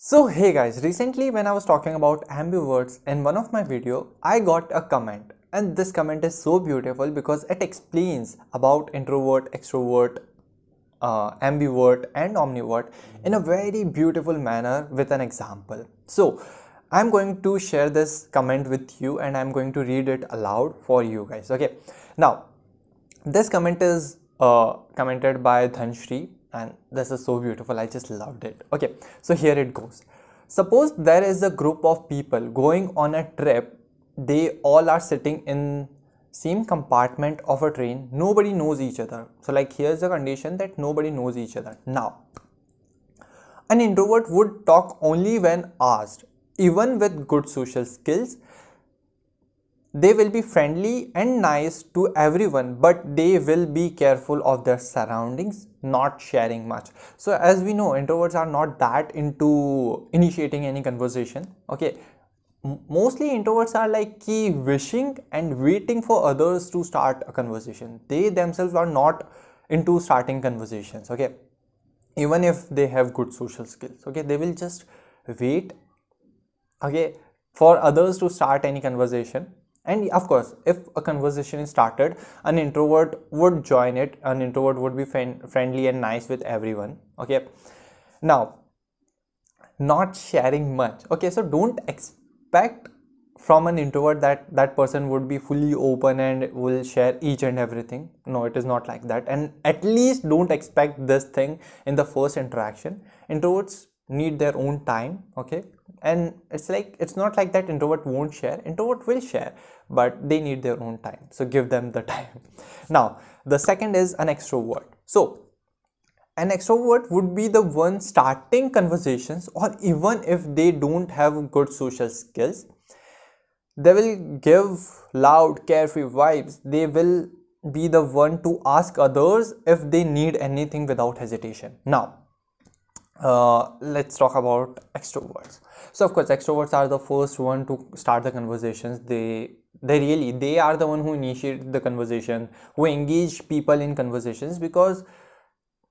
So hey guys, recently when I was talking about ambiverts in one of my video, I got a comment and this comment is so beautiful because it explains about introvert, extrovert, uh, ambivert and omnivert in a very beautiful manner with an example. So I'm going to share this comment with you and I'm going to read it aloud for you guys. Okay. Now this comment is uh, commented by Dhanshri and this is so beautiful i just loved it. Okay so here it goes. Suppose there is a group of people going on a trip. They all are sitting in same compartment of a train. Nobody knows each other. So like here's the condition that nobody knows each other. Now an introvert would talk only when asked even with good social skills they will be friendly and nice to everyone but they will be careful of their surroundings not sharing much. So as we know introverts are not that into initiating any conversation okay? Mostly introverts are like key wishing and waiting for others to start a conversation. They themselves are not into starting conversations okay? Even if they have good social skills okay? They will just wait okay for others to start any conversation and of course if a conversation is started an introvert would join it. An introvert would be friendly and nice with everyone. Okay. Now not sharing much. Okay so don't expect from an introvert that that person would be fully open and will share each and everything. No it is not like that. And at least don't expect this thing in the first interaction. Introverts need their own time. Okay and it's like it's not like that introvert won't share. Introvert will share but they need their own time. So give them the time. Now the second is an extrovert. So an extrovert would be the one starting conversations or even if they don't have good social skills they will give loud carefree vibes. They will be the one to ask others if they need anything without hesitation. Now uh, let's talk about extroverts. So of course extroverts are the first one to start the conversations. They they really they are the one who initiate the conversation who engage people in conversations because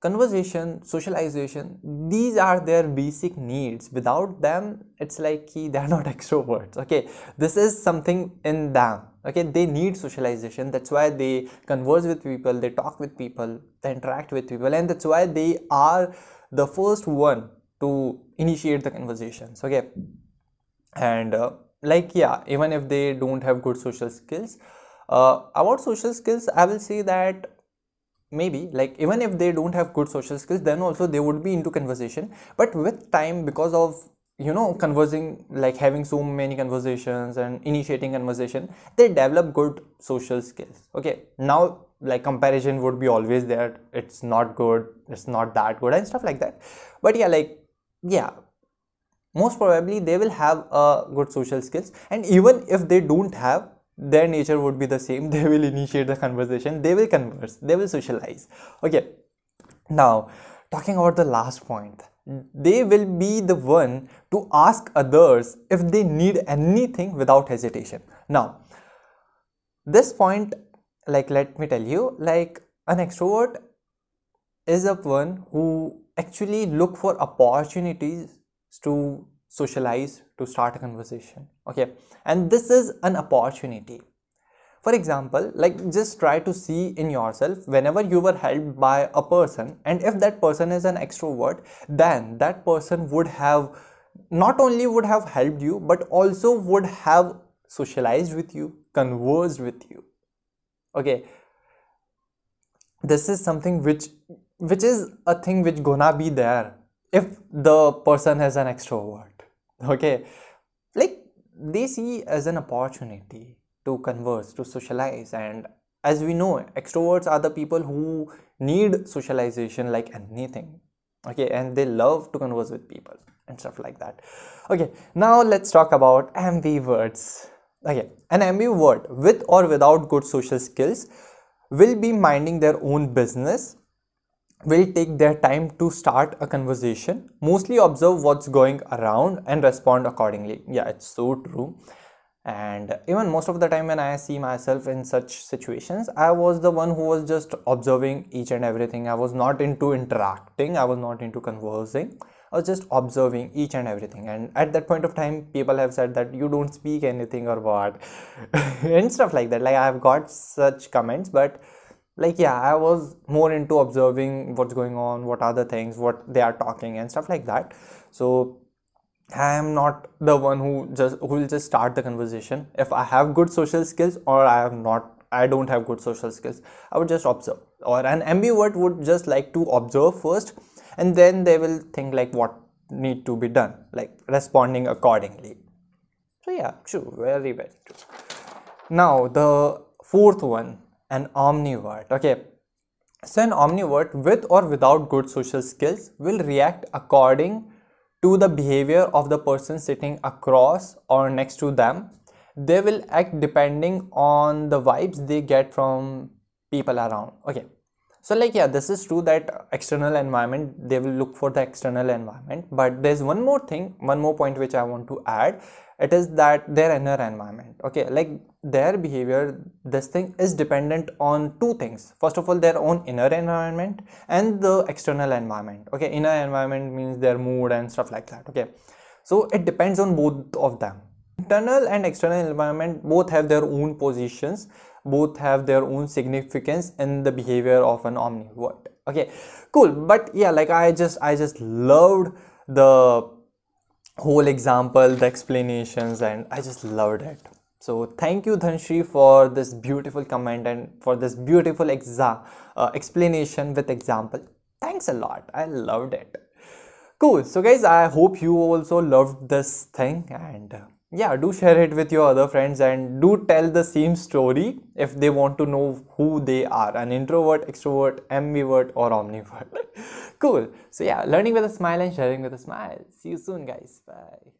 conversation socialization these are their basic needs. Without them it's like they're not extroverts okay? This is something in them okay? They need socialization. That's why they converse with people they talk with people they interact with people and that's why they are the first one to initiate the conversations okay? And uh, like yeah even if they don't have good social skills uh, about social skills i will say that maybe like even if they don't have good social skills then also they would be into conversation. But with time because of you know conversing like having so many conversations and initiating conversation they develop good social skills okay? Now like comparison would be always there. It's not good. It's not that good and stuff like that. But yeah like yeah. Most probably they will have a good social skills. And even if they don't have their nature would be the same. They will initiate the conversation. They will converse. They will socialize. Okay. Now talking about the last point they will be the one to ask others if they need anything without hesitation. Now this point like let me tell you like an extrovert is a one who actually look for opportunities to socialize to start a conversation okay? And this is an opportunity for example like just try to see in yourself whenever you were helped by a person and if that person is an extrovert then that person would have not only would have helped you but also would have socialized with you conversed with you. Okay? This is something which which is a thing which gonna be there if the person has an extrovert. Okay? Like they see as an opportunity to converse to socialize. And as we know extroverts are the people who need socialization like anything. Okay and they love to converse with people and stuff like that. Okay now let's talk about ambiverts. Okay an ambivert with or without good social skills will be minding their own business will take their time to start a conversation mostly observe what's going around and respond accordingly. Yeah it's so true and even most of the time when i see myself in such situations i was the one who was just observing each and everything i was not into interacting i was not into conversing I was just observing each and everything. And at that point of time, people have said that you don't speak anything or what, and stuff like that. Like I have got such comments, but like yeah, I was more into observing what's going on, what are the things, what they are talking, and stuff like that. So I am not the one who just who will just start the conversation. If I have good social skills or I have not I don't have good social skills. I would just observe. Or an ambivert would just like to observe first and then they will think like what need to be done, like responding accordingly. So yeah, true, very very true. Now the fourth one, an omnivert. Okay. So an omnivert with or without good social skills will react according to the behavior of the person sitting across or next to them. They will act depending on the vibes they get from people around. Okay so like yeah this is true that external environment they will look for the external environment. But there's one more thing one more point which i want to add. It is that their inner environment okay? Like their behavior this thing is dependent on two things. First of all their own inner environment and the external environment okay? Inner environment means their mood and stuff like that okay? So it depends on both of them. Internal and external environment both have their own positions both have their own significance in the behavior of an omnivert okay cool. But yeah like i just i just loved the whole example the explanations and i just loved it. So thank you Dhanshri for this beautiful comment and for this beautiful exa uh, explanation with example. Thanks a lot. I loved it. Cool. So guys i hope you also loved this thing and uh, yeah do share it with your other friends and do tell the same story if they want to know who they are an introvert extrovert ambivert or omnivert. Cool. So yeah learning with a smile and sharing with a smile. See you soon guys. Bye